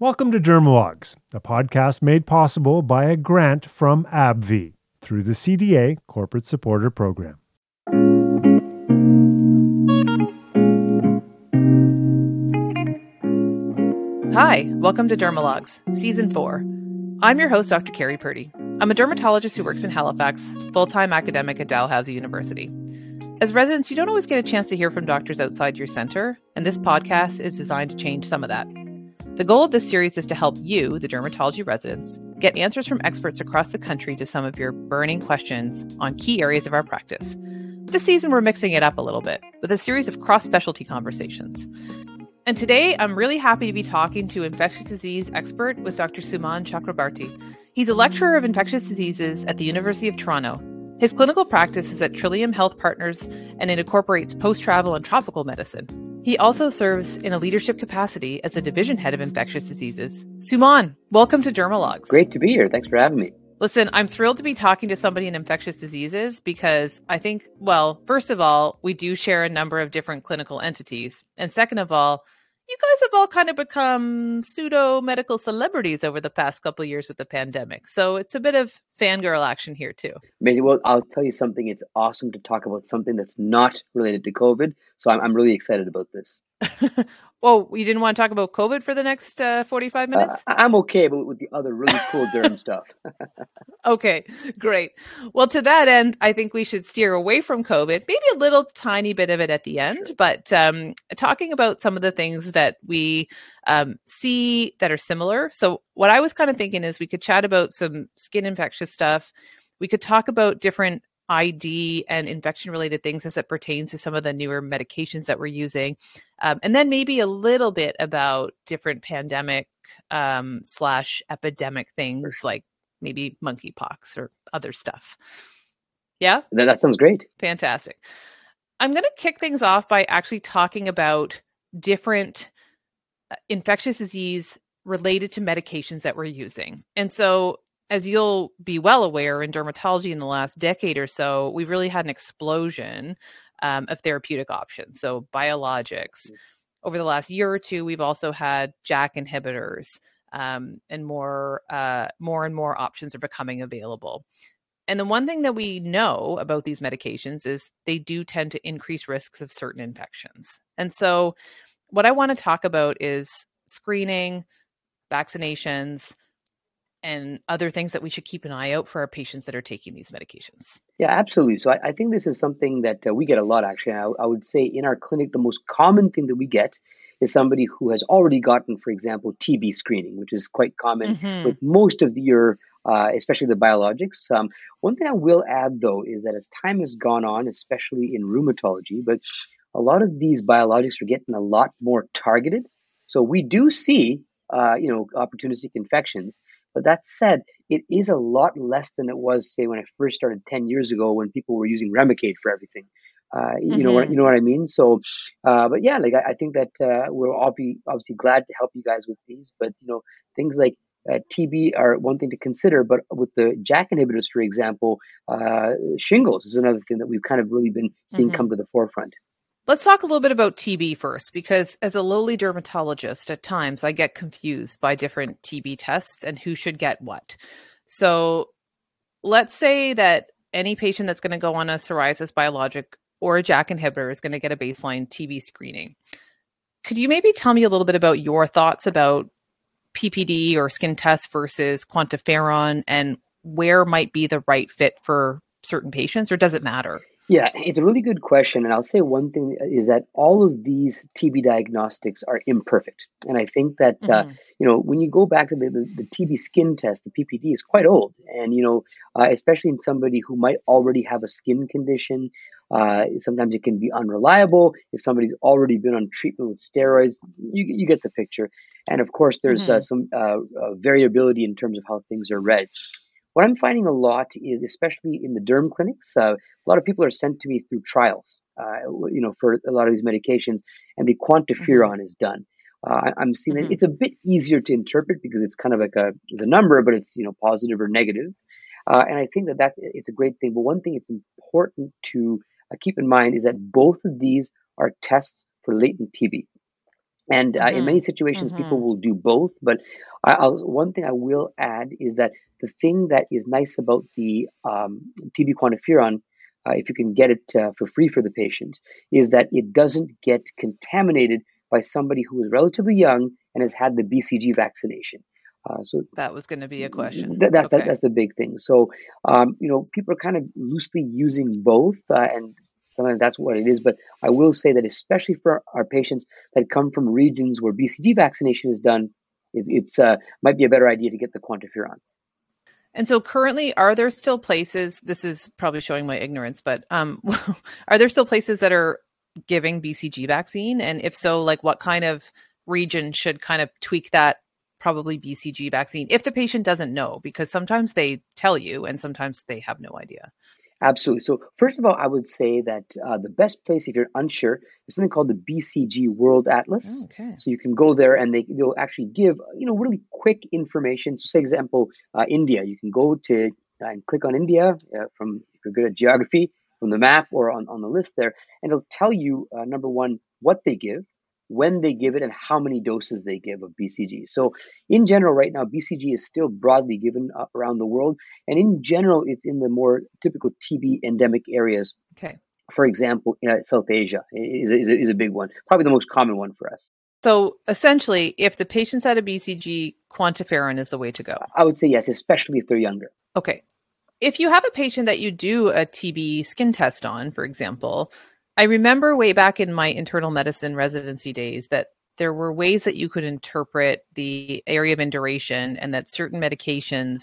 Welcome to Dermalogs, a podcast made possible by a grant from AbbVie through the CDA Corporate Supporter Program. Hi, welcome to Dermalogs, Season 4. I'm your host, Dr. Kerri Purdy. I'm a dermatologist who works in Halifax, full time academic at Dalhousie University. As residents, you don't always get a chance to hear from doctors outside your center, and this podcast is designed to change some of that. The goal of this series is to help you, the dermatology residents, get answers from experts across the country to some of your burning questions on key areas of our practice. This season, we're mixing it up a little bit with a series of cross specialty conversations. And today, I'm really happy to be talking to infectious disease expert with Dr. Sumon Chakrabarti. He's a lecturer of infectious diseases at the University of Toronto. His clinical practice is at Trillium Health Partners and it incorporates post travel and tropical medicine. He also serves in a leadership capacity as the division head of infectious diseases. Sumon, welcome to Dermalogs. Great to be here. Thanks for having me. Listen, I'm thrilled to be talking to somebody in infectious diseases because I think, well, first of all, we do share a number of different clinical entities. And second of all, you guys have all kind of become pseudo medical celebrities over the past couple years with the pandemic. So it's a bit of fangirl action here too. Amazing. Well, I'll tell you something. It's awesome to talk about something that's not related to COVID. So I'm, I'm really excited about this. Oh, you didn't want to talk about COVID for the next uh, 45 minutes? Uh, I'm okay, but with the other really cool derm stuff. okay, great. Well, to that end, I think we should steer away from COVID, maybe a little tiny bit of it at the end, sure. but um, talking about some of the things that we um, see that are similar. So, what I was kind of thinking is we could chat about some skin infectious stuff. We could talk about different ID and infection related things as it pertains to some of the newer medications that we're using. Um, and then maybe a little bit about different pandemic um, slash epidemic things like maybe monkeypox or other stuff. Yeah? That sounds great. Fantastic. I'm going to kick things off by actually talking about different uh, infectious disease related to medications that we're using. And so as you'll be well aware in dermatology in the last decade or so, we've really had an explosion um, of therapeutic options. So, biologics. Mm. Over the last year or two, we've also had JAK inhibitors, um, and more, uh, more and more options are becoming available. And the one thing that we know about these medications is they do tend to increase risks of certain infections. And so, what I want to talk about is screening, vaccinations, and other things that we should keep an eye out for our patients that are taking these medications? Yeah, absolutely. So I, I think this is something that uh, we get a lot, actually. I, I, would say in our clinic, the most common thing that we get is somebody who has already gotten, for example, TB screening, which is quite common mm-hmm. with most of the, your, uh, especially the biologics. Um, one thing I will add, though, is that as time has gone on, especially in rheumatology, but a lot of these biologics are getting a lot more targeted. So we do see, uh, you know, opportunistic infections, but that said, it is a lot less than it was, say, when I first started 10 years ago when people were using Remicade for everything. Uh, you mm-hmm. know what you know what I mean. So, uh, but yeah, like I, I think that uh, we're obviously obviously glad to help you guys with these. But you know, things like uh, TB are one thing to consider, but with the JAK inhibitors, for example, uh, shingles is another thing that we've kind of really been seeing mm-hmm. come to the forefront. Let's talk a little bit about TB first, because as a lowly dermatologist, at times I get confused by different TB tests and who should get what. So let's say that any patient that's going to go on a psoriasis biologic or a JAK inhibitor is going to get a baseline TB screening. Could you maybe tell me a little bit about your thoughts about PPD or skin tests versus quantiferon and where might be the right fit for certain patients, or does it matter? Yeah, it's a really good question. And I'll say one thing is that all of these TB diagnostics are imperfect. And I think that, uh, mm-hmm. uh, you know, when you go back to the, the, the, TB skin test, the PPD is quite old. And, you know, uh, especially in somebody who might already have a skin condition, uh, sometimes it can be unreliable. If somebody's already been on treatment with steroids, you, you get the picture. And of course, there's uh, mm-hmm. some uh, variability in terms of how things are read. What I'm finding a lot is, especially in the derm clinics, uh, a lot of people are sent to me through trials, uh, you know, for a lot of these medications, and the quantiferon mm-hmm. is done. Uh, I'm seeing mm-hmm. it's a bit easier to interpret because it's kind of like a, it's a number, but it's you know positive or negative. Uh, and I think that that it's a great thing. But one thing it's important to uh, keep in mind is that both of these are tests for latent TB. And uh, mm-hmm. in many situations, mm-hmm. people will do both. But I, one thing I will add is that the thing that is nice about the um, TB quantiferon, uh, if you can get it uh, for free for the patient, is that it doesn't get contaminated by somebody who is relatively young and has had the BCG vaccination. Uh, so that was going to be a question. Th- that's okay. that, that's the big thing. So um, you know, people are kind of loosely using both, uh, and sometimes that's what it is. But I will say that especially for our patients that come from regions where BCG vaccination is done, it's, it's uh, might be a better idea to get the quantiferon. And so currently, are there still places? This is probably showing my ignorance, but um, are there still places that are giving BCG vaccine? And if so, like what kind of region should kind of tweak that probably BCG vaccine if the patient doesn't know, because sometimes they tell you and sometimes they have no idea. Absolutely. So, first of all, I would say that uh, the best place, if you're unsure, is something called the BCG World Atlas. Oh, okay. So you can go there, and they they'll actually give you know really quick information. So, say example, uh, India. You can go to uh, and click on India uh, from if you're good at geography from the map or on, on the list there, and it'll tell you uh, number one what they give, when they give it and how many doses they give of BCG. So, in general, right now, BCG is still broadly given around the world. And in general, it's in the more typical TB endemic areas. Okay. For example, uh, South Asia is, is, is a big one, probably the most common one for us. So essentially, if the patient's had a BCG, quantiferon is the way to go. I would say yes, especially if they're younger. Okay. If you have a patient that you do a TB skin test on, for example, I remember way back in my internal medicine residency days that there were ways that you could interpret the area of induration and that certain medications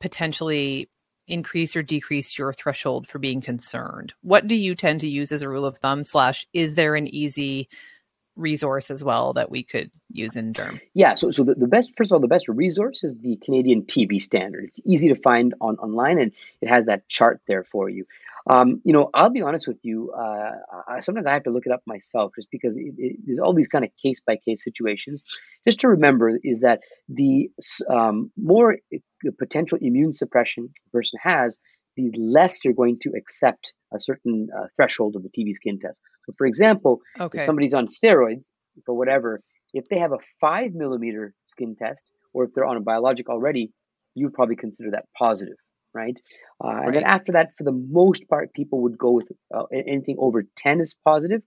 potentially increase or decrease your threshold for being concerned. What do you tend to use as a rule of thumb slash is there an easy resource as well that we could use in Derm? Yeah, so so the, the best first of all, the best resource is the Canadian TB standard. It's easy to find on online and it has that chart there for you. Um, you know, I'll be honest with you. Uh, I, sometimes I have to look it up myself, just because it, it, there's all these kind of case by case situations. Just to remember is that the um, more potential immune suppression the person has, the less you're going to accept a certain uh, threshold of the TB skin test. So, for example, okay. if somebody's on steroids for whatever, if they have a five millimeter skin test, or if they're on a biologic already, you probably consider that positive right? Uh, and then after that, for the most part, people would go with uh, anything over 10 is positive.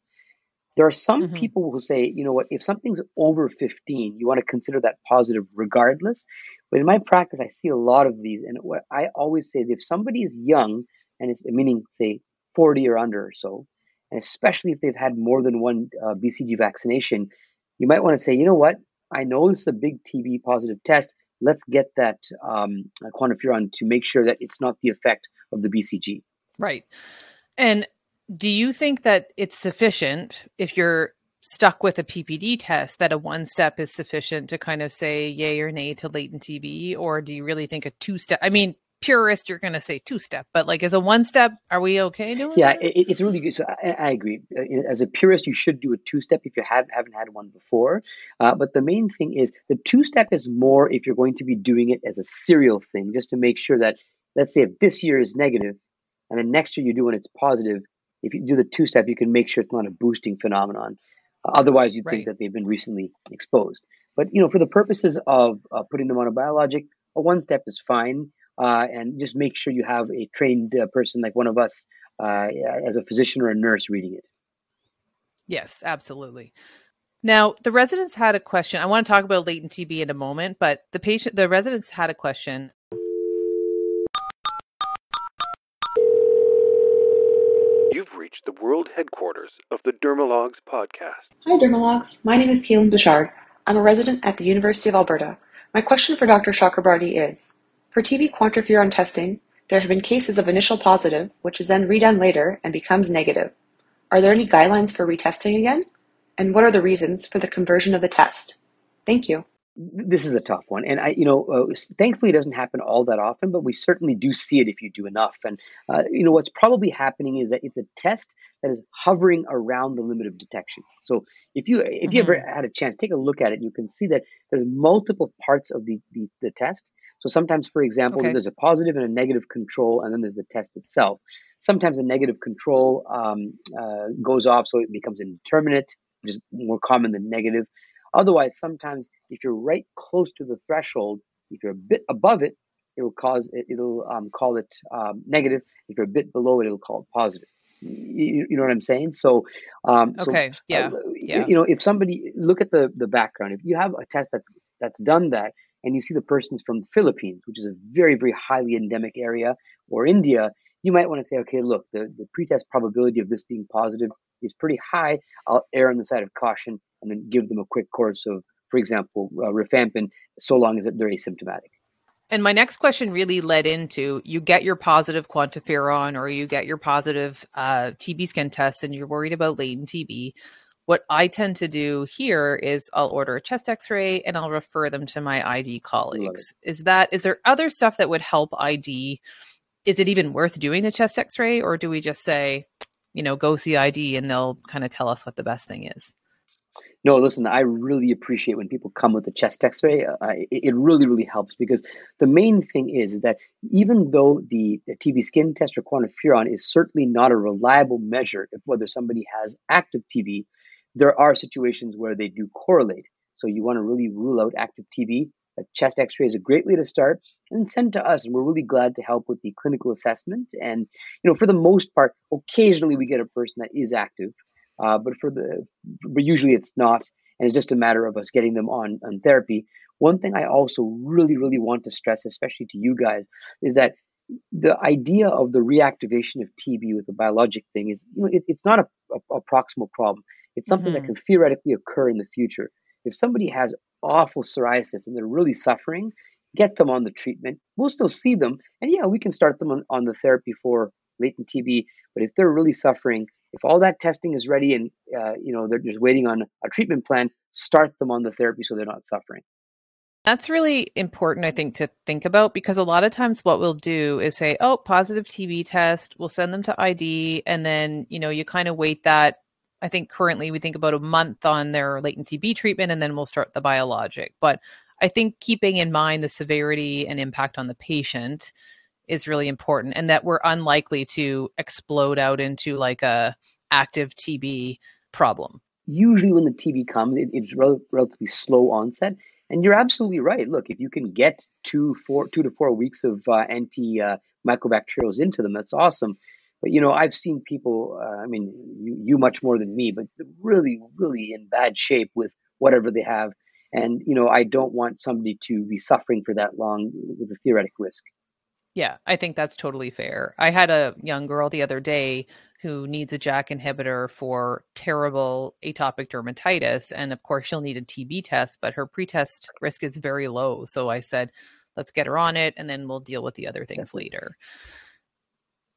There are some mm-hmm. people who say, you know what, if something's over 15, you want to consider that positive regardless. But in my practice, I see a lot of these. And what I always say is if somebody is young, and it's meaning, say, 40 or under or so, and especially if they've had more than one uh, BCG vaccination, you might want to say, you know what, I know this is a big TB positive test let's get that um, quantiferon to make sure that it's not the effect of the BCG. Right. And do you think that it's sufficient if you're stuck with a PPD test that a one step is sufficient to kind of say yay or nay to latent TB? Or do you really think a two step? I mean, purist, you're going to say two step, but like as a one step, are we okay doing? It? Yeah, it, it's really good. So I, I, agree. Uh, as a purist, you should do a two step if you have, haven't had one before. Uh, but the main thing is the two step is more if you're going to be doing it as a serial thing, just to make sure that, let's say, if this year is negative, and then next year you do when it's positive, if you do the two step, you can make sure it's not a boosting phenomenon. Uh, otherwise, you'd right. think that they've been recently exposed. But you know, for the purposes of uh, putting them on a biologic, a one step is fine uh, and just make sure you have a trained uh, person like one of us uh, as a physician or a nurse reading it. Yes, absolutely. Now, the residents had a question. I want to talk about latent TB in a moment, but the patient, the residents had a question. You've reached the world headquarters of the Dermalogs podcast. Hi, Dermalogs. My name is Kaylin Bouchard. I'm a resident at the University of Alberta. My question for Dr. Chakrabarti is for TB quantiferon testing, there have been cases of initial positive, which is then redone later and becomes negative. Are there any guidelines for retesting again? And what are the reasons for the conversion of the test? Thank you. This is a tough one, and I, you know, uh, thankfully it doesn't happen all that often, but we certainly do see it if you do enough. And uh, you know, what's probably happening is that it's a test that is hovering around the limit of detection. So if you if mm-hmm. you ever had a chance, take a look at it, you can see that there's multiple parts of the the, the test so sometimes, for example, okay. there's a positive and a negative control, and then there's the test itself. Sometimes the negative control um, uh, goes off, so it becomes indeterminate, which is more common than negative. Otherwise, sometimes if you're right close to the threshold, if you're a bit above it, it'll cause it, it'll um, call it um, negative. If you're a bit below it, it'll call it positive. You, you know what I'm saying? So, um, okay, so, yeah, uh, yeah. You know, if somebody look at the the background, if you have a test that's that's done that, and you see the person's from the Philippines, which is a very very highly endemic area, or India, you might want to say, okay, look, the the pretest probability of this being positive is pretty high. I'll err on the side of caution and then give them a quick course of, for example, uh, rifampin, so long as they're asymptomatic. And my next question really led into you get your positive quantiferon or you get your positive uh, TB skin test and you're worried about latent TB. What I tend to do here is I'll order a chest x-ray and I'll refer them to my ID colleagues. Is that is there other stuff that would help ID? Is it even worth doing the chest x-ray or do we just say, you know, go see ID and they'll kind of tell us what the best thing is? No, listen, I really appreciate when people come with a chest x-ray. Uh, it, really, really helps because the main thing is, is that even though the, the TB skin test or quantiferon is certainly not a reliable measure of whether somebody has active TB, there are situations where they do correlate. So you want to really rule out active TB. A chest x-ray is a great way to start and send to us. And we're really glad to help with the clinical assessment. And, you know, for the most part, occasionally we get a person that is active. Uh, but for the, but usually it's not, and it's just a matter of us getting them on on therapy. One thing I also really, really want to stress, especially to you guys, is that the idea of the reactivation of TB with the biologic thing is, you know, it, it's not a, a, a, proximal problem. It's something mm-hmm. that can theoretically occur in the future. If somebody has awful psoriasis and they're really suffering, get them on the treatment. We'll still see them, and yeah, we can start them on, on the therapy for latent TB. But if they're really suffering, if all that testing is ready and uh, you know they're just waiting on a treatment plan, start them on the therapy so they're not suffering. That's really important, I think, to think about because a lot of times what we'll do is say, oh, positive TB test, we'll send them to ID, and then, you know, you kind of wait that. I think currently we think about a month on their latent TB treatment, and then we'll start the biologic. But I think keeping in mind the severity and impact on the patient is really important and that we're unlikely to explode out into like a active TB problem. Usually when the TB comes, it, it's rel- relatively slow onset. And you're absolutely right. Look, if you can get two, four, two to four weeks of uh, anti uh, mycobacterials into them, that's awesome. But you know, I've seen people. Uh, I mean, you, you much more than me, but really, really in bad shape with whatever they have. And you know, I don't want somebody to be suffering for that long with a theoretic risk. Yeah, I think that's totally fair. I had a young girl the other day who needs a JAK inhibitor for terrible atopic dermatitis. And of course, she'll need a TB test, but her pretest risk is very low. So I said, let's get her on it and then we'll deal with the other things Definitely. later.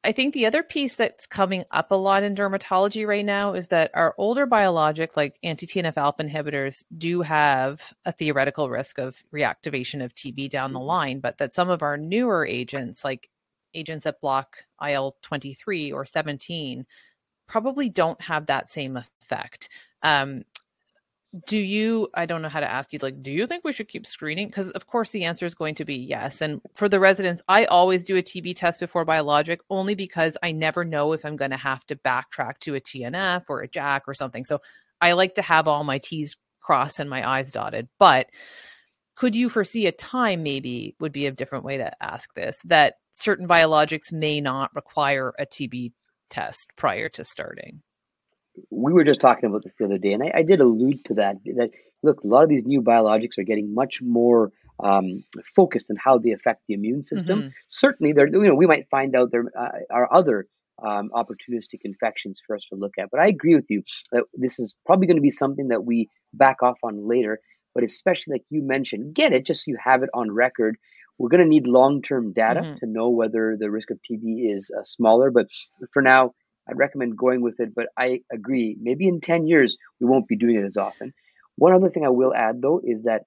I think the other piece that's coming up a lot in dermatology right now is that our older biologic, like anti TNF alpha inhibitors, do have a theoretical risk of reactivation of TB down the mm-hmm. line, but that some of our newer agents, like agents that block IL 23 or 17, probably don't have that same effect. Um, do you i don't know how to ask you like do you think we should keep screening? Because of course the answer is going to be yes and for the residents i always do a tb test before biologic only because i never know if i'm going to have to backtrack to a tnf or a JAK or something so i like to have all my t's crossed and my i's dotted but could you foresee a time maybe would be a different way to ask this that certain biologics may not require a tb test prior to starting we were just talking about this the other day, and I, I, did allude to that. That look, a lot of these new biologics are getting much more um, focused on how they affect the immune system. Mm-hmm. Certainly, there you know we might find out there uh, are other um, opportunistic infections for us to look at. But I agree with you that this is probably going to be something that we back off on later. But especially like you mentioned, get it just so you have it on record. We're going to need long-term data mm-hmm. to know whether the risk of TB is uh, smaller. But for now, I'd recommend going with it. But I agree, maybe in 10 years, we won't be doing it as often. One other thing I will add, though, is that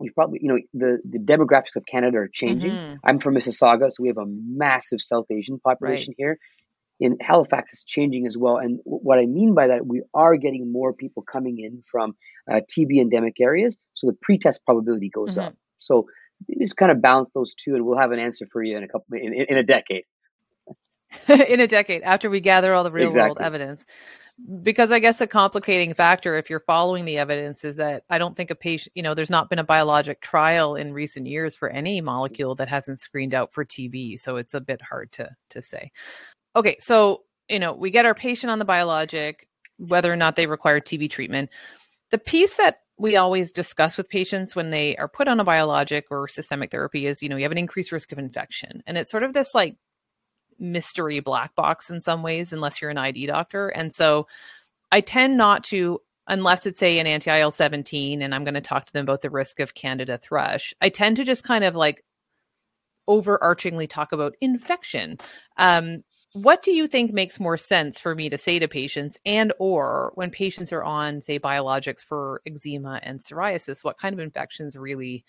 you've probably, you know, the, the demographics of Canada are changing. Mm-hmm. I'm from Mississauga, so we have a massive South Asian population right. here. In Halifax, it's changing as well. And what I mean by that, we are getting more people coming in from uh, TB endemic areas, so the pretest probability goes mm-hmm. up. So just kind of balance those two, and we'll have an answer for you in a couple in, in a decade. in a decade after we gather all the real exactly. world evidence. because I guess the complicating factor, if you're following the evidence, is that I don't think a patient, you know, there's not been a biologic trial in recent years for any molecule that hasn't screened out for TB. So it's a bit hard to to say. Okay, so you know, we get our patient on the biologic, whether or not they require TB treatment. The piece that we always discuss with patients when they are put on a biologic or systemic therapy is, you know, you have an increased risk of infection. And it's sort of this like mystery black box in some ways, unless you're an ID doctor. And so I tend not to, unless it's say an anti IL 17, and I'm going to talk to them about the risk of Candida thrush, I tend to just kind of like overarchingly talk about infection. Um, what do you think makes more sense for me to say to patients and or when patients are on say biologics for eczema and psoriasis what kind of infections really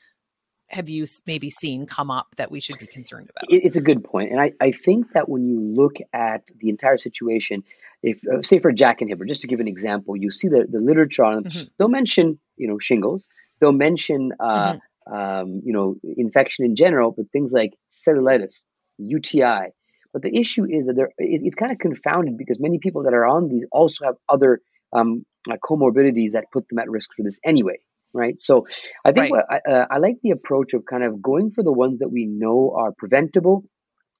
have you maybe seen come up that we should be concerned about? It's a good point, and I, I think that when you look at the entire situation, if uh, say for JAK inhibitor, just to give an example, you see the, the literature on them. Mm-hmm. They'll mention you know shingles, they'll mention uh, mm-hmm. um, you know infection in general, but things like cellulitis, UTI. But the issue is that they're, it, it's kind of confounded because many people that are on these also have other um, uh, comorbidities that put them at risk for this anyway right? So I think right. what, I, uh, I like the approach of kind of going for the ones that we know are preventable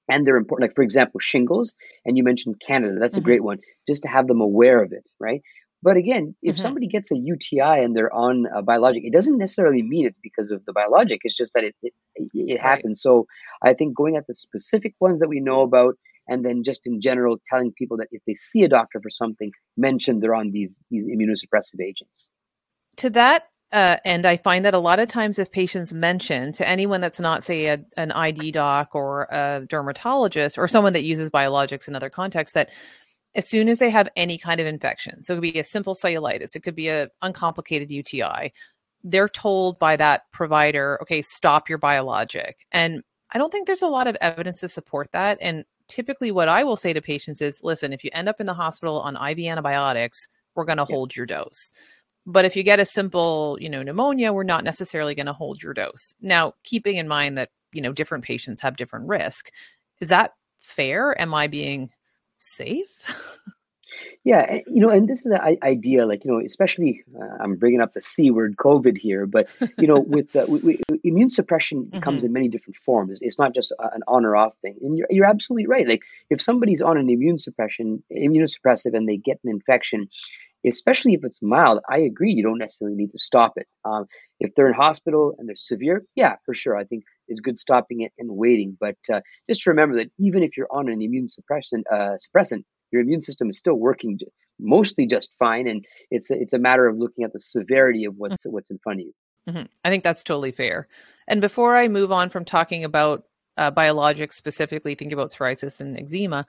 and they're important. Like for example, shingles, and you mentioned Candida, that's mm-hmm. a great one. Just to have them aware of it, right? But again, if mm-hmm. somebody gets a UTI and they're on a biologic, it doesn't necessarily mean it's because of the biologic. It's just that it it, it happens. So I think going at the specific ones that we know about, and then just in general telling people that if they see a doctor for something, mention they're on these these immunosuppressive agents. To that uh, and I find that a lot of times, if patients mention to anyone that's not, say, a, an ID doc or a dermatologist or someone that uses biologics in other contexts, that as soon as they have any kind of infection, so it could be a simple cellulitis, it could be an uncomplicated UTI, they're told by that provider, okay, stop your biologic. And I don't think there's a lot of evidence to support that. And typically, what I will say to patients is, listen, if you end up in the hospital on IV antibiotics, we're going to yeah. hold your dose. But if you get a simple, you know, pneumonia, we're not necessarily going to hold your dose. Now, keeping in mind that, you know, different patients have different risk. Is that fair? Am I being safe? Yeah, you know, and this is an idea, like you know, especially uh, I'm bringing up the C word, COVID here, but you know, with uh, we, we, immune suppression mm-hmm. comes in many different forms. It's not just an on or off thing, and you're you're absolutely right. Like if somebody's on an immune suppression, immunosuppressive, and they get an infection, especially if it's mild, I agree. You don't necessarily need to stop it. Um, if they're in hospital and they're severe, yeah, for sure. I think it's good stopping it and waiting. But uh, just remember that even if you're on an immune suppressant, uh, suppressant, your immune system is still working mostly just fine, and it's a, it's a matter of looking at the severity of what's mm-hmm. what's in front of you. Mm-hmm. I think that's totally fair. And before I move on from talking about uh, biologics specifically, think about psoriasis and eczema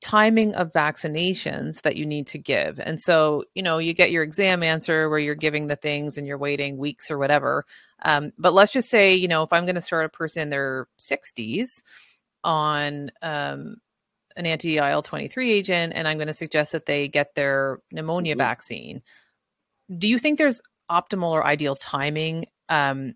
timing of vaccinations that you need to give. And so, you know, you get your exam answer where you're giving the things and you're waiting weeks or whatever. Um, but let's just say, you know, if I'm going to start a person in their 60s on um, an anti IL 23 agent and I'm going to suggest that they get their pneumonia mm-hmm. vaccine, do you think there's optimal or ideal timing um,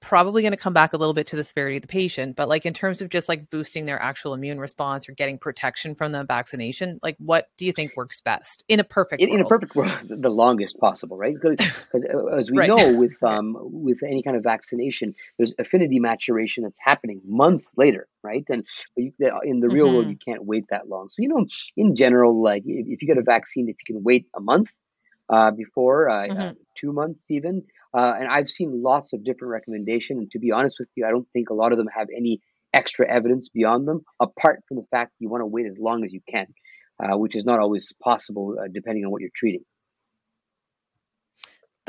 probably going to come back a little bit to the severity of the patient but like in terms of just like boosting their actual immune response or getting protection from the vaccination like what do you think works best in a perfect in, in a perfect world the longest possible right because uh, as we right. know with um with any kind of vaccination there's affinity maturation that's happening months later right and you, in the real mm-hmm. world you can't wait that long so you know in general like if, if you get a vaccine if you can wait a month uh, before uh, mm-hmm. uh, two months even uh, and I've seen lots of different recommendations. And to be honest with you, I don't think a lot of them have any extra evidence beyond them, apart from the fact you want to wait as long as you can, uh, which is not always possible uh, depending on what you're treating.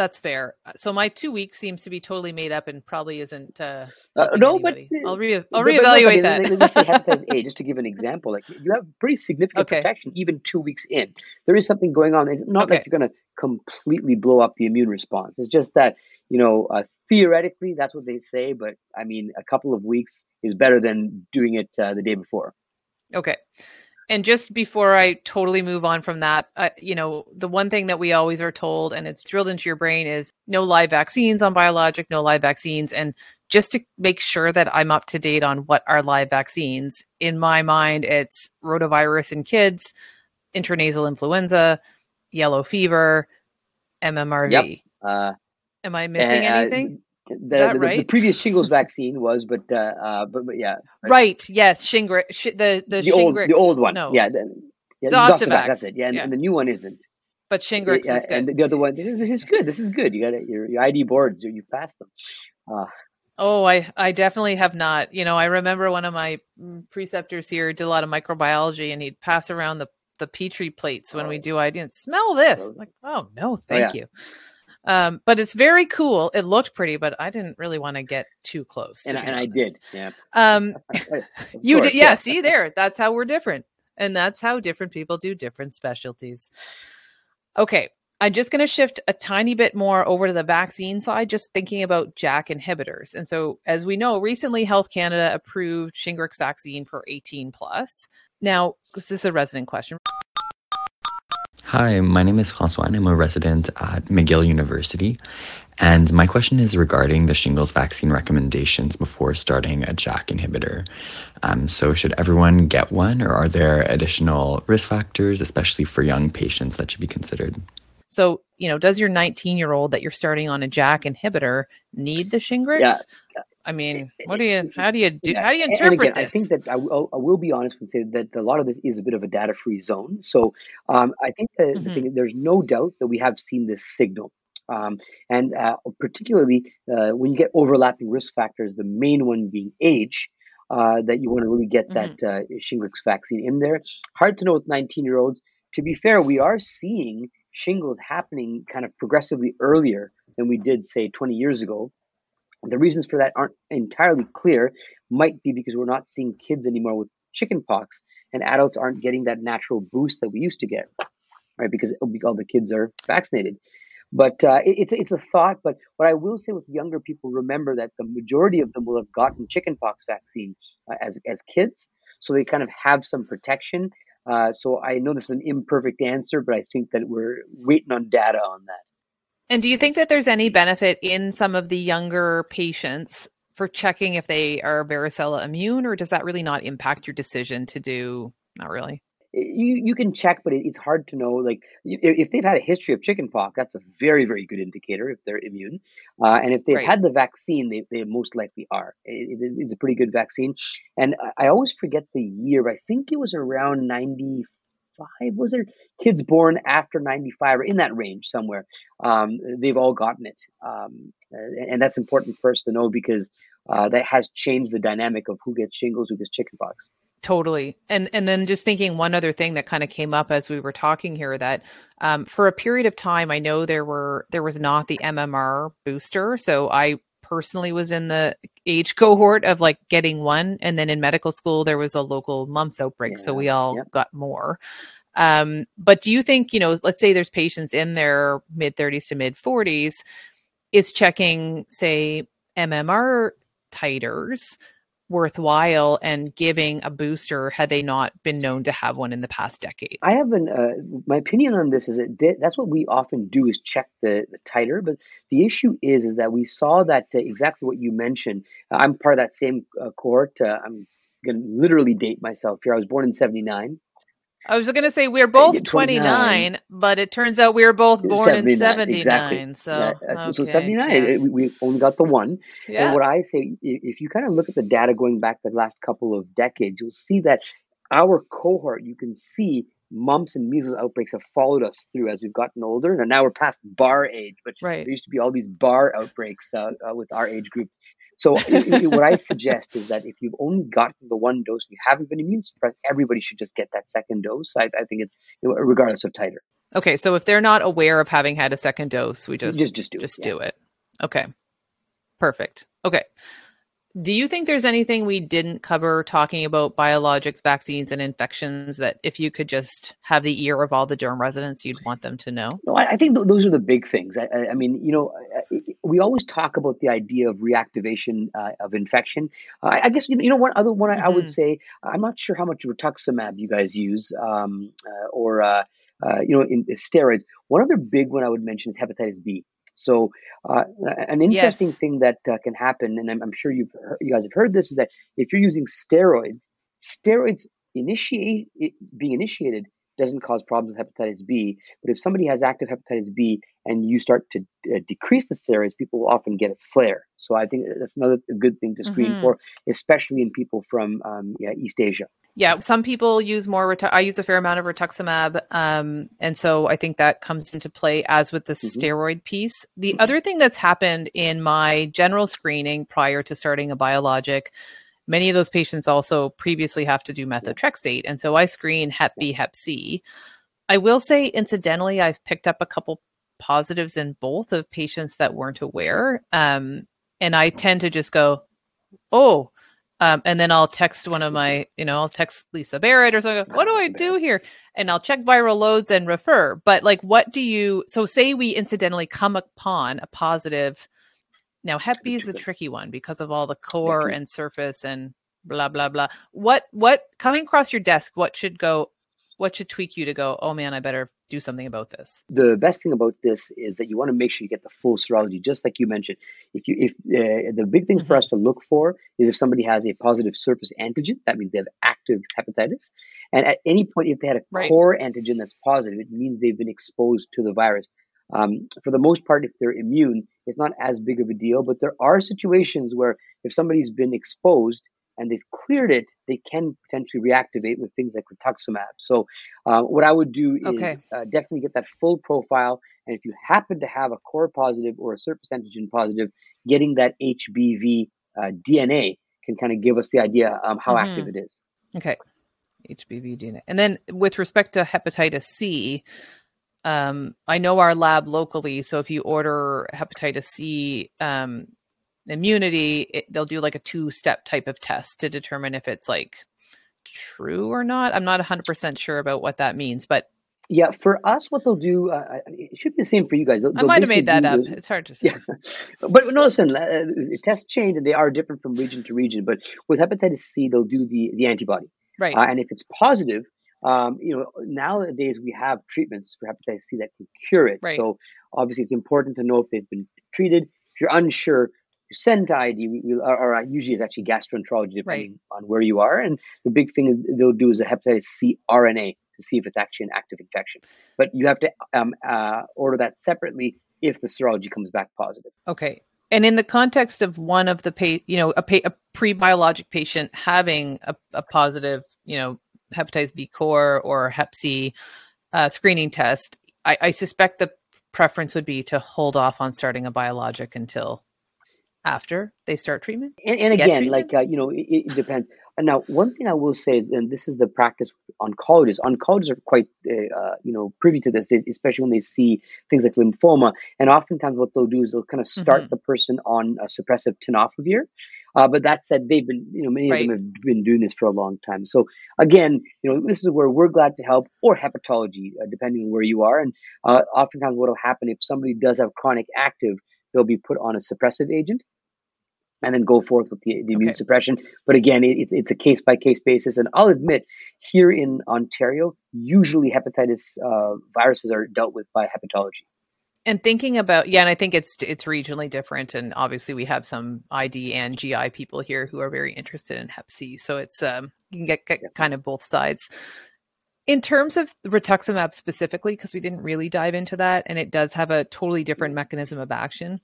That's fair. So my two weeks seems to be totally made up and probably isn't. Uh, uh no, anybody. but I'll, re- I'll reevaluate that. Let's say hepatitis A, just to give an example. Like you have pretty significant okay. protection even two weeks in. There is something going on. It's not okay. like you're going to completely blow up the immune response. It's just that you know uh, theoretically that's what they say, but I mean a couple of weeks is better than doing it uh, the day before. Okay. And just before I totally move on from that, uh, you know, the one thing that we always are told, and it's drilled into your brain, is no live vaccines on biologic, no live vaccines. And just to make sure that I'm up to date on what are live vaccines, in my mind, it's rotavirus in kids, intranasal influenza, yellow fever, MMRV. Yep. Uh, Am I missing uh, anything? The, the, right? the previous shingles vaccine was, but uh, uh, but, but yeah, Right. Yes. Shingrix. Sh- the the, the old the old one, No. yeah, the, yeah, Zostavax. That's it, yeah, and, Yeah. and the new one isn't. But Shingrix Yeah, is good. and the other one, this is, good. This is good. You got it. Your, your ID boards, you passed them. Uh, Oh, I, I definitely have not. You know, I remember one of my mm, preceptors here did a lot of microbiology and he'd pass around the, the Petri plates when we Oh. do ID and smell this. Like, oh, no, thank yeah. you. Um, but it's very cool. It looked pretty, but I didn't really want to get too close. and, be and I did. Yeah. Um, you course, did, yeah, see there. That's how we're different. And that's how different people do different specialties. Okay. I'm just going to shift a tiny bit more over to the vaccine side, just thinking about JAK inhibitors. And so, as we know, recently Health Canada approved Shingrix vaccine for 18 plus. Now, this is a resident question. Hi, my name is Francois and I'm a resident at McGill University. And my question is regarding the shingles vaccine recommendations before starting a JAK inhibitor. Um, so, should everyone get one, or are there additional risk factors, especially for young patients, that should be considered? So, you know, does your 19 year old that you're starting on a JAK inhibitor need the Shingrix? Yeah. I mean, what do you, how do you do, how do you interpret and again, this? I think that I will, I will be honest and say that a lot of this is a bit of a data-free zone. So um, I think that the Mhm. thing, there's no doubt that we have seen this signal. Um, and uh, particularly uh, when you get overlapping risk factors, the main one being age, uh, that you want to really get Mhm. that uh, Shingrix vaccine in there. Hard to know with 19 year olds. To be fair, we are seeing shingles happening kind of progressively earlier than we did, say, 20 years ago. The reasons for that aren't entirely clear. Might be because we're not seeing kids anymore with chickenpox, and adults aren't getting that natural boost that we used to get, right? Because all the kids are vaccinated. But uh, it, it's it's a thought. But what I will say with younger people, remember that the majority of them will have gotten chickenpox vaccine uh, as as kids, so they kind of have some protection. Uh, so I know this is an imperfect answer, but I think that we're waiting on data on that. And do you think that there's any benefit in some of the younger patients for checking if they are varicella immune, or does that really not impact your decision to do? Not really. you you can check, but it's hard to know. Like if, they've had a history of chickenpox, that's a very very good indicator if they're immune. Uh, and if they've Right. had the vaccine, they, they most likely are. It, it- it's a pretty good vaccine. And I, always forget the year. But I think it was around ninety. Was there kids born after ninety five or in that range somewhere? Um, they've all gotten it, um, and and that's important for us to know because uh, that has changed the dynamic of who gets shingles, who gets chickenpox. Totally. And and then just thinking one other thing that kind of came up as we were talking here that um, for a period of time I know there were there was not the MMR booster. So I personally was in the age cohort of like getting one and then in medical school there was a local mumps outbreak so we all yep. got more. Um, but do you think, you know, let's say there's patients in their mid 30s to mid 40s is checking say MMR titers worthwhile and giving a booster had they not been known to have one in the past decade. I have an uh, my opinion on this is that th- that's what we often do is check the, the titer, but the issue is is that we saw that uh, exactly what you mentioned. I'm part of that same uh, cohort. Uh, I'm going to literally date myself here. I was born in '79. I was going to say we're both Yeah, 29, 29. but it turns out we were both born in 79, 79. exactly. So, Yeah, uh, so, so 79. yes. We, we only got the one. yeah. And what I say, if you kind of look at the data going back the last couple of decades, you'll see that our cohort, you can see mumps and measles outbreaks have followed us through as we've gotten older. And now we're past bar age, but right. there used to be all these bar outbreaks uh, uh, with our age group. So i- i- what I suggest is that if you've only gotten the one dose, you haven't been immune suppressed, everybody should just get that second dose. I, I think it's regardless of titer. Okay, so if they're not aware of having had a second dose, we just Just just do just it. yeah. do it. Okay. Perfect. Okay. Do you think there's anything we didn't cover talking about biologics, vaccines, and infections that if you could just have the ear of all the derm residents, you'd want them to know? No, I, I think th- those are the big things. I, I, I mean, you know, I- we always talk about the idea of reactivation uh, of infection. Uh, I guess you know, one other one I, I would say. I'm not sure how much rituximab you guys use, um, uh, or uh, uh, you know, in steroids. One other big one I would mention is hepatitis B. So, uh, an interesting Yes. thing that uh, can happen, and I'm, I'm sure you've heard, you guys have heard this, is that if you're using steroids, steroids initiate it, being initiated doesn't cause problems with hepatitis B. But if somebody has active hepatitis B and you start to uh, decrease the steroids, people will often get a flare. So I think that's another good thing to screen mm-hmm. for, especially in people from um, yeah, East Asia. Yeah, some people use more. I use a fair amount of rituximab, um, and so I think that comes into play as with the mm-hmm. steroid piece. The mm-hmm. other thing that's happened in my general screening prior to starting a biologic Many of those patients also previously have to do methotrexate. And so I screen Hep B, Hep C. I will say, incidentally, I've picked up a couple positives in both of patients that weren't aware. Um, and I tend to just go, oh, um, and then I'll text one of my, you know, I'll text Lisa Barrett or something. What do I do here? And I'll check viral loads and refer. But like, what do you? So say we incidentally come upon a positive now, Hep B is the tricky one because of all the core and surface and blah blah blah. What what coming across your desk? What should go? What should tweak you to go? Oh man, I better do something about this. The best thing about this is that you want to make sure you get the full serology, just like you mentioned. If you if uh, the big thing mm-hmm. for us to look for is if somebody has a positive surface antigen, that means they have active hepatitis. And at any point, if they had a right. core antigen that's positive, it means they've been exposed to the virus. Um, for the most part, if they're immune, it's not as big of a deal. But there are situations where if somebody's been exposed and they've cleared it, they can potentially reactivate with things like rituximab. So, uh, what I would do is okay. uh, definitely get that full profile. And if you happen to have a core positive or a surface antigen positive, getting that HBV uh, DNA can kind of give us the idea um, how mm-hmm. active it is. Okay. HBV DNA. And then with respect to hepatitis C, um, I know our lab locally, so if you order hepatitis C um, immunity, it, they'll do like a two-step type of test to determine if it's like true or not. I'm not 100% sure about what that means, but yeah, for us, what they'll do, uh, it should be the same for you guys. They'll, I might have made that up. it's hard to say. Yeah. but no, listen, uh, tests change and they are different from region to region. But with hepatitis C, they'll do the, the antibody. Right. Uh, and if it's positive, um, you know, nowadays we have treatments for hepatitis C that can cure it. Right. So obviously, it's important to know if they've been treated. If you're unsure, send ID. We, we or, or usually it's actually gastroenterology, depending right. on where you are. And the big thing is they'll do is a hepatitis C RNA to see if it's actually an active infection. But you have to um, uh, order that separately if the serology comes back positive. Okay. And in the context of one of the pa- you know, a, pa- a pre-biologic patient having a, a positive, you know, hepatitis B core or Hep C uh, screening test, I, I suspect the preference would be to hold off on starting a biologic until after they start treatment? And, and again, treatment? like, uh, you know, it, it, depends. And now, one thing I will say, and this is the practice with oncologists, oncologists are quite, uh, uh, you know, privy to this, they, especially when they see things like lymphoma. And oftentimes what they'll do is they'll kind of start mm-hmm. the person on a suppressive tenofovir. Uh, but that said, they've been, you know, many right. of them have been doing this for a long time. So again, you know, this is where we're glad to help, or hepatology, uh, depending on where you are. And uh, oftentimes, what will happen if somebody does have chronic active, they'll be put on a suppressive agent, and then go forth with the, the immune okay. suppression. But again, it, it's it's a case by case basis. And I'll admit, here in Ontario, usually hepatitis uh, viruses are dealt with by hepatology and thinking about yeah and i think it's it's regionally different and obviously we have some id and gi people here who are very interested in hep c so it's um you can get, get kind of both sides in terms of rituximab specifically because we didn't really dive into that and it does have a totally different mechanism of action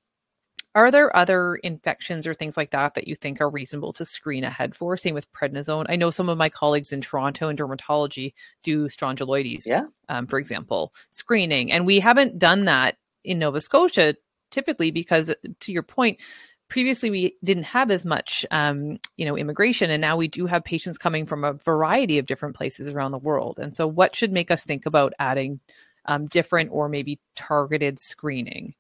are there other infections or things like that that you think are reasonable to screen ahead for? Same with prednisone. I know some of my colleagues in Toronto in dermatology do strongyloides, yeah. um, for example, screening. And we haven't done that in Nova Scotia, typically because, to your point, previously we didn't have as much, um, you know, immigration, and now we do have patients coming from a variety of different places around the world. And so, what should make us think about adding um, different or maybe targeted screening?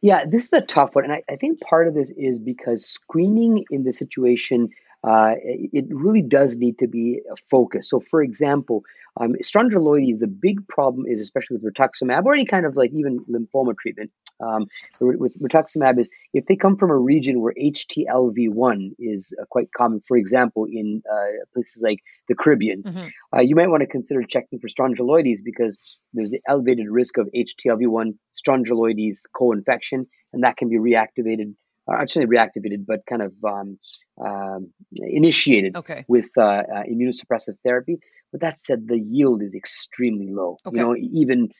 Yeah, this is a tough one. And I, I, think part of this is because screening in the situation uh, it really does need to be a focus. So, for example, um, strongyloides, the big problem is, especially with rituximab or any kind of like even lymphoma treatment, um, with rituximab is if they come from a region where HTLV1 is uh, quite common, for example, in uh, places like the Caribbean, mm-hmm. uh, you might want to consider checking for strongyloides because there's the elevated risk of HTLV1 strongyloides co-infection, and that can be reactivated actually reactivated, but kind of um, um, initiated okay. with uh, uh, immunosuppressive therapy. But that said, the yield is extremely low. Okay. You know, even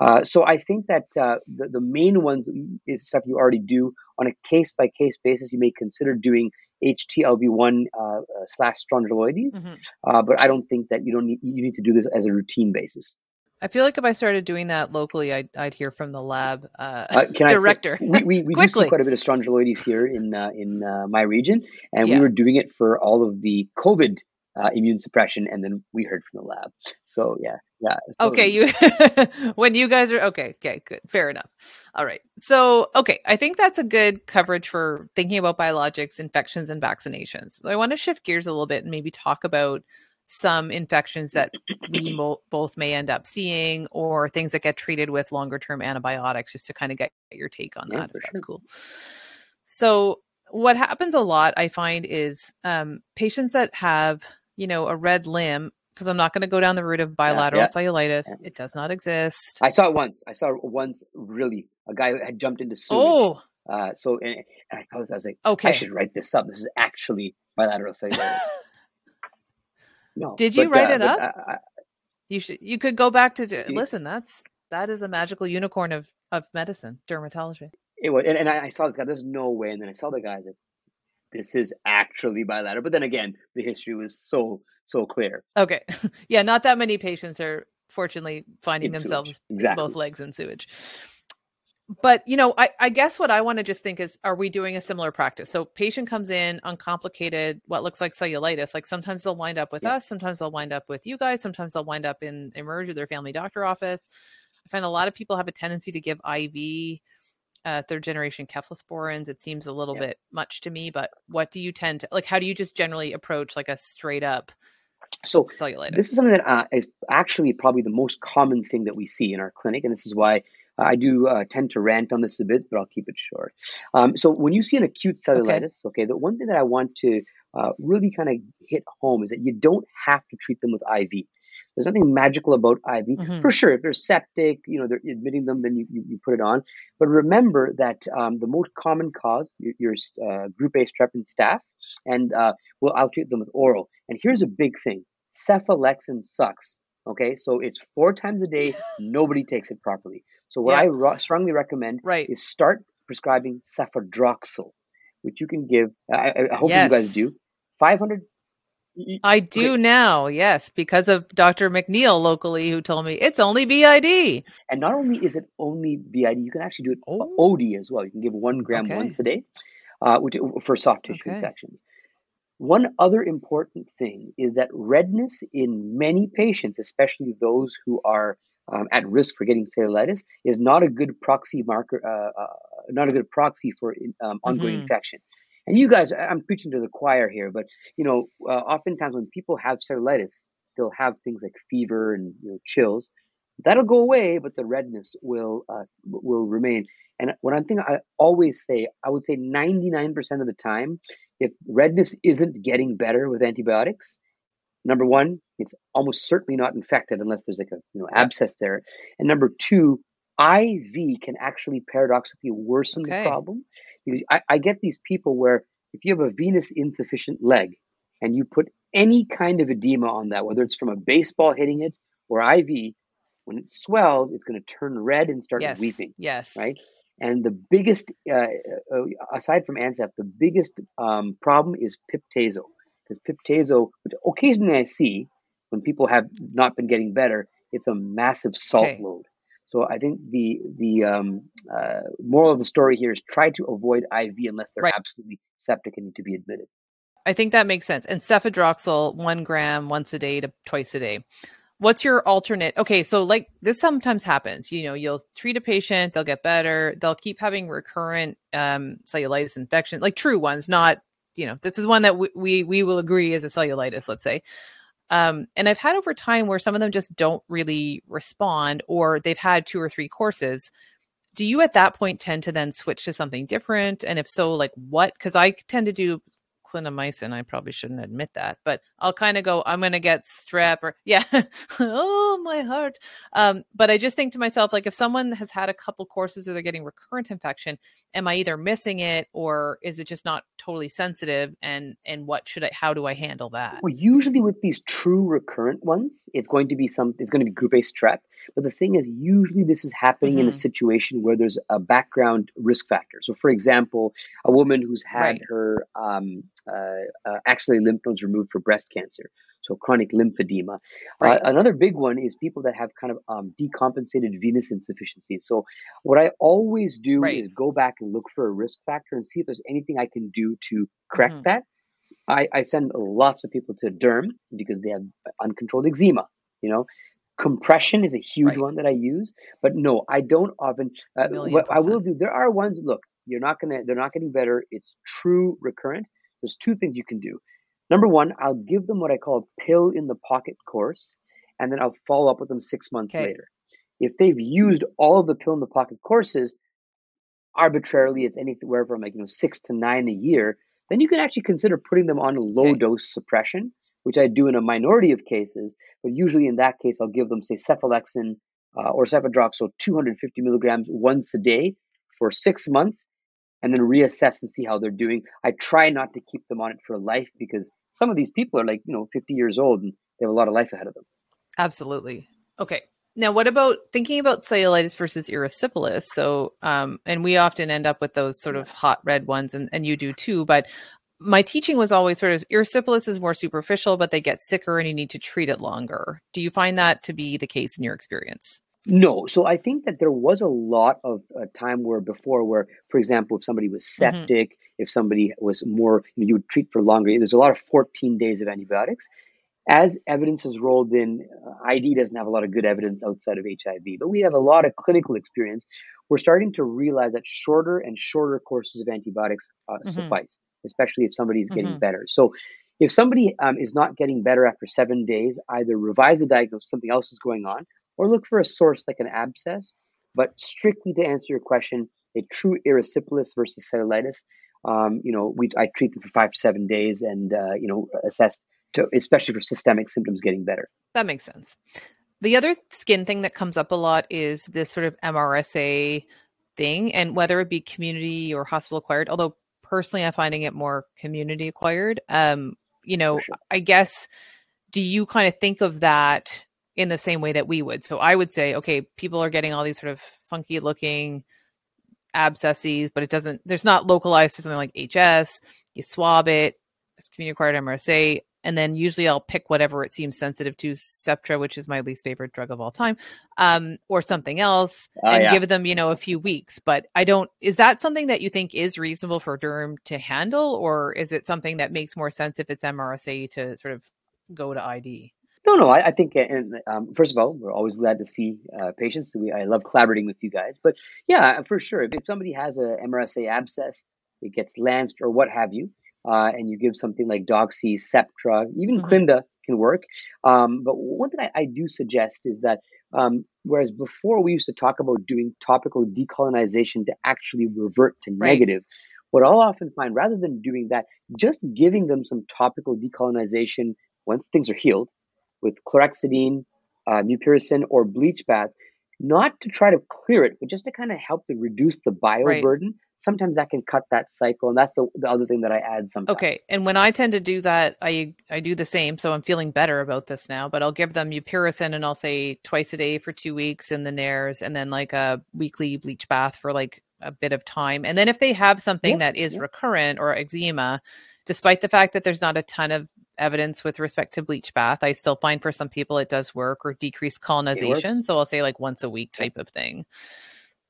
uh, so, I think that uh, the the main ones is stuff you already do on a case by case basis. You may consider doing HTLV1 uh, uh, slash strongyloides, Mhm. but I don't think that you don't need you need to do this as a routine basis. I feel like if I started doing that locally, I'd, I'd hear from the lab uh, Uh, I say- director. we we, we do see quite a bit of strongyloides here in uh, in uh, my region, and Yeah. we were doing it for all of the COVID uh, immune suppression, and then we heard from the lab. So yeah, yeah. okay, you when you guys are okay, okay, good, fair enough. All right, so okay, I think that's a good coverage for thinking about biologics, infections, and vaccinations. So I want to shift gears a little bit and maybe talk about some infections that we mo- both may end up seeing, or things that get treated with longer term antibiotics, just to kind of get your take on Yeah, that. If that's sure. cool. So what happens a lot, I find, is um, patients that have you know a red limb because I'm not going to go down the route of bilateral yeah, cellulitis. yeah. It does not exist. I saw it once. I saw it once. Really, a guy had jumped into sewage. oh, Uh, so and, and I saw this. I was like, okay. I should write this up. This is actually bilateral cellulitis. No, Did you but, write uh, it up? I- I- You should. You could go back to listen. That's that is a magical unicorn of of medicine, dermatology. It was, and, and I, I saw this guy. There's no way. And then I saw the guy. I was like, this is actually bilateral. But then again, the history was so so clear. Okay, yeah. Not that many patients are fortunately finding In themselves Exactly. both legs in sewage. But you know, I, I guess what I want to just think is, are we doing a similar practice? So patient comes in uncomplicated, what looks like cellulitis. Like sometimes they'll wind up with Yeah. us, sometimes they'll wind up with you guys, sometimes they'll wind up in emerge or their family doctor office. I find a lot of people have a tendency to give IV uh, third generation cephalosporins. It seems a little Yeah. bit much to me, but what do you tend to like? How do you just generally approach like a straight up So cellulitis? this is something that uh, is actually probably the most common thing that we see in our clinic, and this is why I do uh, tend to rant on this a bit, but I'll keep it short. Um, so when you see an acute cellulitis, okay, the one thing that I want to uh, really kind of hit home is that you don't have to treat them with IV. There's nothing magical about IV. Mhm. For sure, if they're septic, you know, they're admitting them, then you, you, you put it on. But remember that um, the most common cause, your, your uh, group A strep and staph, and uh, well, I'll treat them with oral. And here's a big thing cephalexin sucks. Okay, so it's four times a day. Nobody takes it properly. So what Yeah. I ro- strongly recommend right. is start prescribing cefadroxil, which you can give. I, I- hope you guys do. 500. I do now, yes, because of Dr. McNeil locally who told me it's only BID. And not only is it only BID, you can actually do it Oh. OD as well. You can give one gram Okay. once a day, uh, for soft tissue Okay. infections. One other important thing is that redness in many patients, especially those who are um, at risk for getting cellulitis, is not a good proxy marker, uh, uh, not a good proxy for um, ongoing Mhm. infection. And you guys, I'm preaching to the choir here, but you know, uh, oftentimes when people have cellulitis, they'll have things like fever and you know, chills. That'll go away, but the redness will uh, will remain. And what I'm thinking, I always say, I would say 99% of the time, if redness isn't getting better with antibiotics, number one, it's almost certainly not infected unless there's like a you know abscess there. And number two, IV can actually paradoxically worsen Okay. the problem because I, I get these people where if you have a venous insufficient leg and you put any kind of edema on that, whether it's from a baseball hitting it or IV, when it swells, it's going to turn red and start Yes. weeping Yes. right? And the biggest, uh, uh, aside from ANSAP, the biggest um, problem is piptazo. Because piptazo, which occasionally I see when people have not been getting better, it's a massive salt Okay. load. So I think the the um, uh, moral of the story here is try to avoid IV unless they're Right. absolutely septic and need to be admitted. I think that makes sense. And cefadroxil, one gram once a day to twice a day. What's your alternate? Okay, so like this sometimes happens. You know, you'll treat a patient, they'll get better, they'll keep having recurrent um, cellulitis infection, like true ones, not you know. This is one that we we, we will agree is a cellulitis, let's say. Um, and I've had over time where some of them just don't really respond, or they've had two or three courses. Do you at that point tend to then switch to something different? And if so, like what? Because I tend to do clindamycin. I probably shouldn't admit that, but I'll kind of go, I'm going to get strep or yeah. oh, my heart. Um, but I just think to myself, like if someone has had a couple courses or they're getting recurrent infection, am I either missing it or is it just not totally sensitive? And, and what should I, how do I handle that? Well, usually with these true recurrent ones, it's going to be some, it's going to be group A strep. But the thing is, usually this is happening mm-hmm. in a mm-hmm. situation where there's a background risk factor. So, for example, a woman who's had right. her um, uh, uh, axillary lymph nodes removed for breast cancer, so chronic lymphedema. Uh, right. Uh, another big one is people that have kind of um, decompensated venous insufficiency. So, what I always do right. is go back and look for a risk factor and see if there's anything I can do to correct mm-hmm. that. I, I send lots of people to derm because they have uncontrolled eczema. You know, compression is a huge right. one that I use, but no, I don't often. Uh, what I will do, there are ones. Look, you're not gonna. They're not getting better. It's true recurrent. There's two things you can do. Number one, I'll give them what I call a pill in the pocket course, and then I'll follow up with them six months okay. later. If they've used all of the pill in the pocket courses, arbitrarily, it's anywhere from like you know six to nine a year. Then you can actually consider putting them on low okay. dose suppression which I do in a minority of cases, but usually in that case, I'll give them, say, cephalexin uh, or cefadroxil 250 milligrams once a day for six months and then reassess and see how they're doing. I try not to keep them on it for life because some of these people are like, you know, 50 years old and they have a lot of life ahead of them. Absolutely. Okay. Now, what about thinking about cellulitis versus erysipelas? So, um, and we often end up with those sort of hot red ones, and, and you do too. But my teaching was always sort of erysipelas is more superficial, but they get sicker and you need to treat it longer. Do you find that to be the case in your experience? No. So I think that there was a lot of a time where before, where, for example, if somebody was mm-hmm. septic, mm-hmm. if somebody was more, you, know, you would treat for longer. There's a lot of 14 days of antibiotics. As evidence has rolled in, uh, ID doesn't have a lot of good evidence outside of HIV, but we have a lot of clinical experience. We're starting to realize that shorter and shorter courses of antibiotics uh, mm-hmm. suffice especially if somebody's mm-hmm. getting better. So if somebody um, is not getting better after seven days, either revise the diagnosis, something else is going on, or look for a source like an abscess. But strictly to answer your question, a true erysipelas versus cellulitis, um, you know, we I treat them for five to seven days, and uh, you know, assess to, especially for systemic symptoms getting better. That makes sense. The other skin thing that comes up a lot is this sort of MRSA thing, and whether it be community or hospital acquired. Although personally, I'm finding it more community acquired. Um, you know, sure. I guess, do you kind of think of that in the same way that we would? So I would say, okay, people are getting all these sort of funky looking abscesses, but it doesn't, there's not localized to something like HS. You swab it, it's community acquired MRSA and then usually I'll pick whatever it seems sensitive to, Septra, which is my least favorite drug of all time, um, or something else, oh, and yeah. give them, you know, a few weeks. But I don't. Is that something that you think is reasonable for derm to handle, or is it something that makes more sense if it's MRSA to sort of go to ID? No, no. I, I think, and um, first of all, we're always glad to see uh, patients. We, I love collaborating with you guys. But yeah, for sure, if, if somebody has a MRSA abscess, it gets lanced or what have you uh, and you give something like Doxy, Septra, even mm-hmm. Clinda can work. Um, but one thing I, I, do suggest is that um, whereas before we used to talk about doing topical decolonization to actually revert to right. negative, what I'll often find rather than doing that, just giving them some topical decolonization once things are healed with chlorhexidine, uh, mupirocin, or bleach bath, not to try to clear it, but just to kind of help to reduce the bio right. burden. Sometimes that can cut that cycle and that's the, the other thing that i add sometimes. Okay and when i tend to do that i i do the same so i'm feeling better about this now but i'll give them mupirocin and i'll say twice a day for two weeks in the nares and then like a weekly bleach bath for like a bit of time. And then if they have something that is recurrent or eczema despite the fact that there's not a ton of evidence with respect to bleach bath i still find for some people it does work or decrease colonization so i'll say like once a week type of thing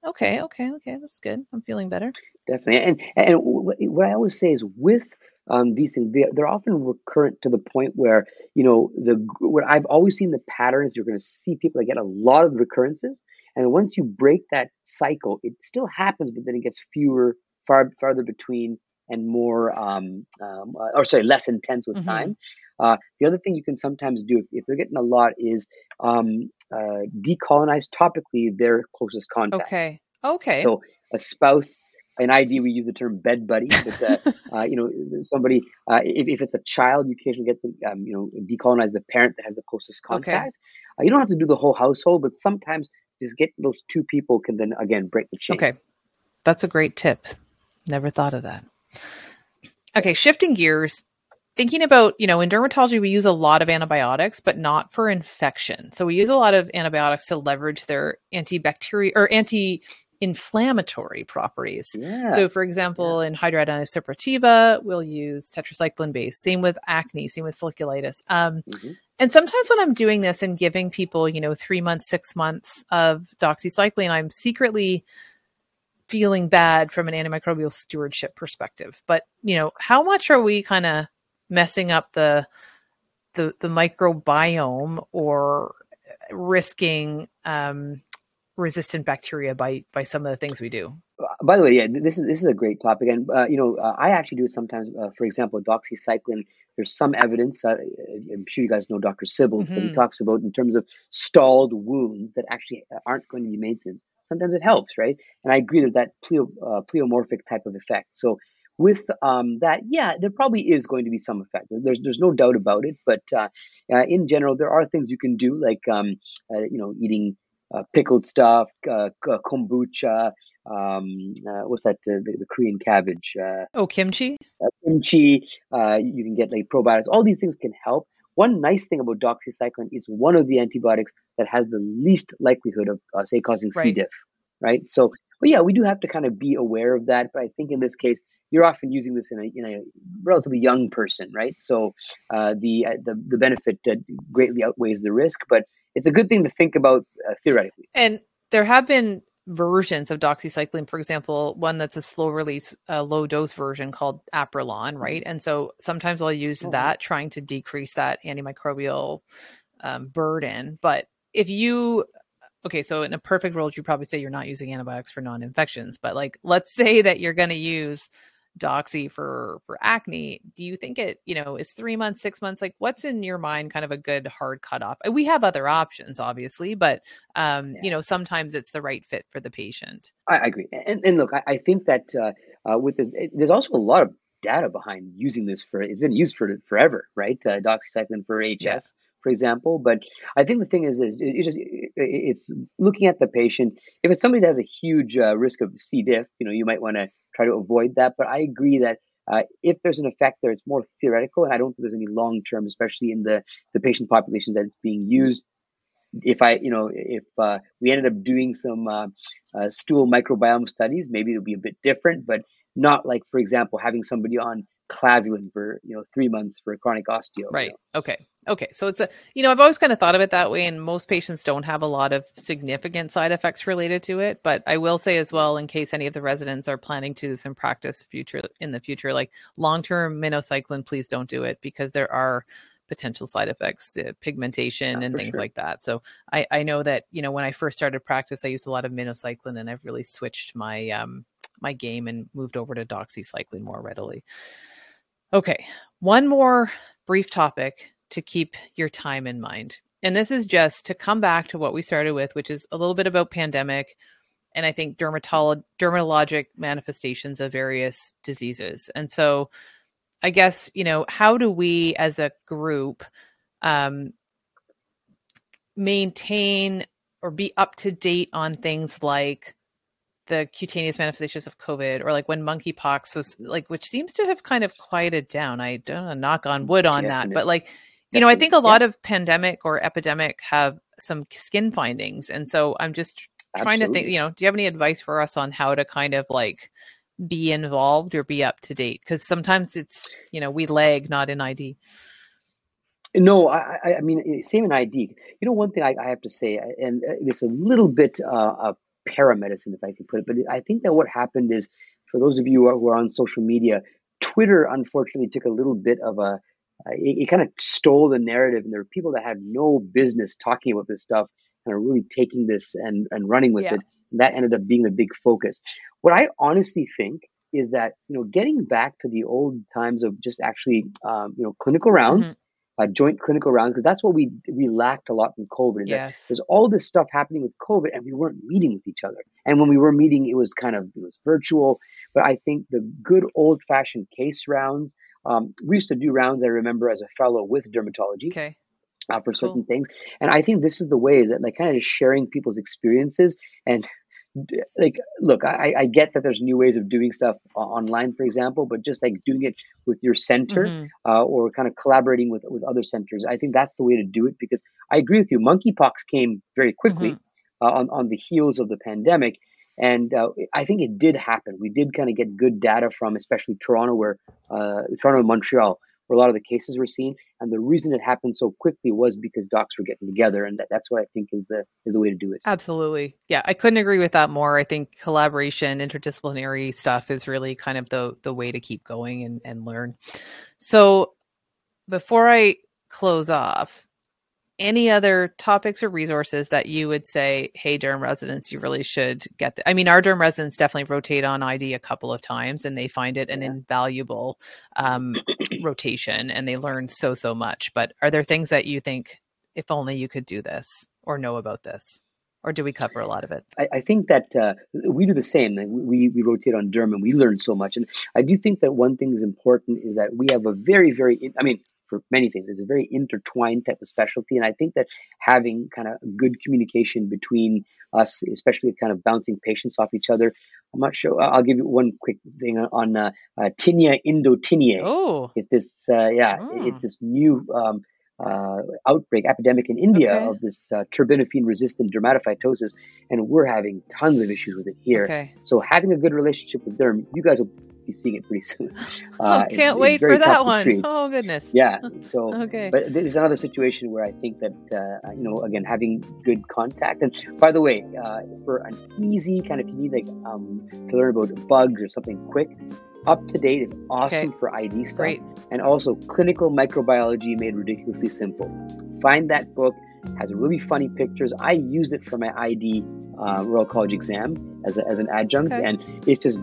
Okay, okay, okay. That's good. I'm feeling better. Definitely. And and what I always say is with um, these things, they're, they're often recurrent to the point where you know the what I've always seen the patterns. You're going to see people that get a lot of recurrences, and once you break that cycle, it still happens, but then it gets fewer, far farther between, and more, um, um uh, or sorry, less intense with mm-hmm. time. Uh, the other thing you can sometimes do if, if they're getting a lot is um, uh, decolonize topically their closest contact. Okay. Okay. So a spouse, in ID we use the term bed buddy. But uh, uh, you know, somebody uh, if, if it's a child, you occasionally get the um, you know decolonize the parent that has the closest contact. Okay. Uh, you don't have to do the whole household, but sometimes just get those two people can then again break the chain. Okay, that's a great tip. Never thought of that. Okay, shifting gears thinking about, you know, in dermatology, we use a lot of antibiotics, but not for infection. So we use a lot of antibiotics to leverage their antibacterial or anti inflammatory properties. Yeah. So, for example, yeah. in hidradenitis suppurativa, we'll use tetracycline base. Same with acne, same with folliculitis. Um, mm-hmm. And sometimes when I'm doing this and giving people, you know, three months, six months of doxycycline, I'm secretly feeling bad from an antimicrobial stewardship perspective. But, you know, how much are we kind of messing up the the the microbiome or risking um, resistant bacteria by by some of the things we do. Uh, by the way, yeah, this is this is a great topic, and uh, you know, uh, I actually do it sometimes. Uh, for example, doxycycline. There's some evidence. Uh, I'm sure you guys know Dr. Sibbald, mm-hmm. but he talks about in terms of stalled wounds that actually aren't going to be maintenance. Sometimes it helps, right? And I agree. There's that pleo, uh, pleomorphic type of effect. So with um, that, yeah, there probably is going to be some effect. There's there's no doubt about it. But uh, uh, in general, there are things you can do, like um, uh, you know, eating uh, pickled stuff, uh, kombucha. Um, uh, what's that? the, the Korean cabbage. oh, kimchi. kimchi. you can get like probiotics. All these things can help. One nice thing about doxycycline is one of the antibiotics that has the least likelihood of, say, causing right. C. diff. Right. So but yeah, we do have to kind of be aware of that. But I think in this case, you're often using this in a, in a relatively young person, right? So uh, the, uh, the the benefit uh, greatly outweighs the risk, but it's a good thing to think about uh, theoretically. And there have been versions of doxycycline, for example, one that's a slow release, uh, low dose version called Apprilon, right? And so sometimes I'll use oh, that nice. trying to decrease that antimicrobial um, burden. But if you okay, so in a perfect world, you probably say you're not using antibiotics for non-infections, but like let's say that you're going to use doxy for for acne do you think it you know is three months six months like what's in your mind kind of a good hard cutoff we have other options obviously but um yeah. you know sometimes it's the right fit for the patient i, I agree and, and look I, I think that uh, uh, with this it, there's also a lot of data behind using this for it's been used for forever right uh, doxycycline for hs yeah. for example but i think the thing is is it, just it, it's looking at the patient if it's somebody that has a huge uh, risk of c diff you know you might want to try to avoid that. But I agree that uh, if there's an effect there, it's more theoretical, and I don't think there's any long term, especially in the the patient populations that it's being used. If I, you know, if uh, we ended up doing some uh, uh stool microbiome studies, maybe it'll be a bit different, but not like, for example, having somebody on clavulin for you know three months for a chronic osteo. Right. You know? Okay. Okay. So it's a you know I've always kind of thought of it that way, and most patients don't have a lot of significant side effects related to it. But I will say as well, in case any of the residents are planning to do this in practice future in the future, like long term minocycline, please don't do it because there are potential side effects, uh, pigmentation, yeah, and things sure. like that. So I, I know that you know when I first started practice, I used a lot of minocycline, and I've really switched my um my game and moved over to doxycycline more readily. Okay, one more brief topic to keep your time in mind. And this is just to come back to what we started with, which is a little bit about pandemic and I think dermatolo- dermatologic manifestations of various diseases. And so I guess, you know, how do we as a group um, maintain or be up to date on things like the cutaneous manifestations of COVID, or like when monkeypox was like, which seems to have kind of quieted down. I don't know, knock on wood on that, but like, you know, I think a lot yeah. of pandemic or epidemic have some skin findings, and so I'm just trying Absolutely. to think. You know, do you have any advice for us on how to kind of like be involved or be up to date? Because sometimes it's you know we lag, not in ID. No, I, I mean, same in ID. You know, one thing I, I have to say, and it's a little bit uh, paramedicine, if I can put it. But I think that what happened is, for those of you who are on social media, Twitter unfortunately took a little bit of a, uh, it, it kind of stole the narrative, and there were people that had no business talking about this stuff and are really taking this and, and running with yeah. it. And that ended up being the big focus. What I honestly think is that you know getting back to the old times of just actually um, you know clinical rounds. Mm-hmm uh, joint clinical rounds because that's what we we lacked a lot in COVID. yes. There's all this stuff happening with COVID, and we weren't meeting with each other. And when we were meeting, it was kind of it was virtual. But I think the good old fashioned case rounds, um, we used to do rounds, I remember as a fellow with dermatology. Okay. Uh, for certain cool. things. And I think this is the way that like kind of just sharing people's experiences and like look I, I get that there's new ways of doing stuff online for example but just like doing it with your center mm-hmm. uh, or kind of collaborating with with other centers i think that's the way to do it because i agree with you monkeypox came very quickly mm-hmm. uh, on, on the heels of the pandemic and uh, i think it did happen we did kind of get good data from especially toronto where uh, toronto and montreal where a lot of the cases were seen. And the reason it happened so quickly was because docs were getting together, and that, that's what I think is the is the way to do it. Absolutely, yeah, I couldn't agree with that more. I think collaboration, interdisciplinary stuff is really kind of the the way to keep going and and learn. So before I close off, any other topics or resources that you would say, hey, derm residents, you really should get? The-? I mean, our derm residents definitely rotate on ID a couple of times, and they find it an yeah. invaluable um, rotation, and they learn so so much. But are there things that you think, if only you could do this or know about this? or do we cover a lot of it? I, I think that uh, we do the same. We, we rotate on derm and we learn so much. And I do think that one thing is important is that we have a very, very, I mean, for many things. It's a very intertwined type of specialty. And I think that having kind of good communication between us, especially kind of bouncing patients off each other, I'm not sure. I'll give you one quick thing on uh, uh, tinea indotinea. Oh, it's this, uh, yeah, oh. it's this new um, uh, outbreak, epidemic in India okay. of this uh, terbinafine resistant dermatophytosis, and we're having tons of issues with it here. Okay. So having a good relationship with derm, you guys will be seeing it pretty soon. Uh, oh, can't wait for that one. Oh goodness. Yeah. So okay. But there's another situation where I think that uh, you know again having good contact. And by the way, uh, for an easy kind of if you need like um, to learn about bugs or something quick, up to date is awesome okay. for ID stuff. Great. And also clinical microbiology made ridiculously simple. Find that book has really funny pictures. I used it for my ID uh, Royal College exam as, a, as an adjunct, okay. and it's just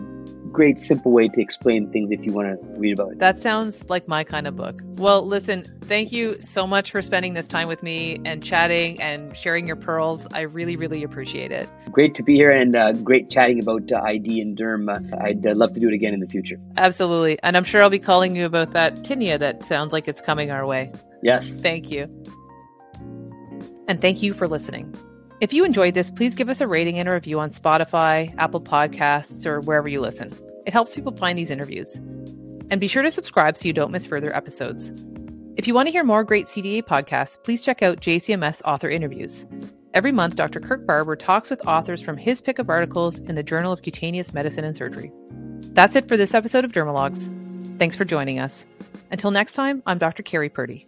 great simple way to explain things if you want to read about it. That sounds like my kind of book. Well, listen, thank you so much for spending this time with me and chatting and sharing your pearls. I really, really appreciate it. Great to be here and uh, great chatting about uh, ID and derm. Uh, I'd uh, love to do it again in the future. Absolutely. And I'm sure I'll be calling you about that tinea that sounds like it's coming our way. Yes. Thank you. And thank you for listening. If you enjoyed this, please give us a rating and a review on Spotify, Apple Podcasts, or wherever you listen. It helps people find these interviews. And be sure to subscribe so you don't miss further episodes. If you want to hear more great CDA podcasts, please check out JCMS author interviews. Every month, Dr. Kirk Barber talks with authors from his pick of articles in the Journal of Cutaneous Medicine and Surgery. That's it for this episode of Dermalogs. Thanks for joining us. Until next time, I'm Dr. Kerri Purdy.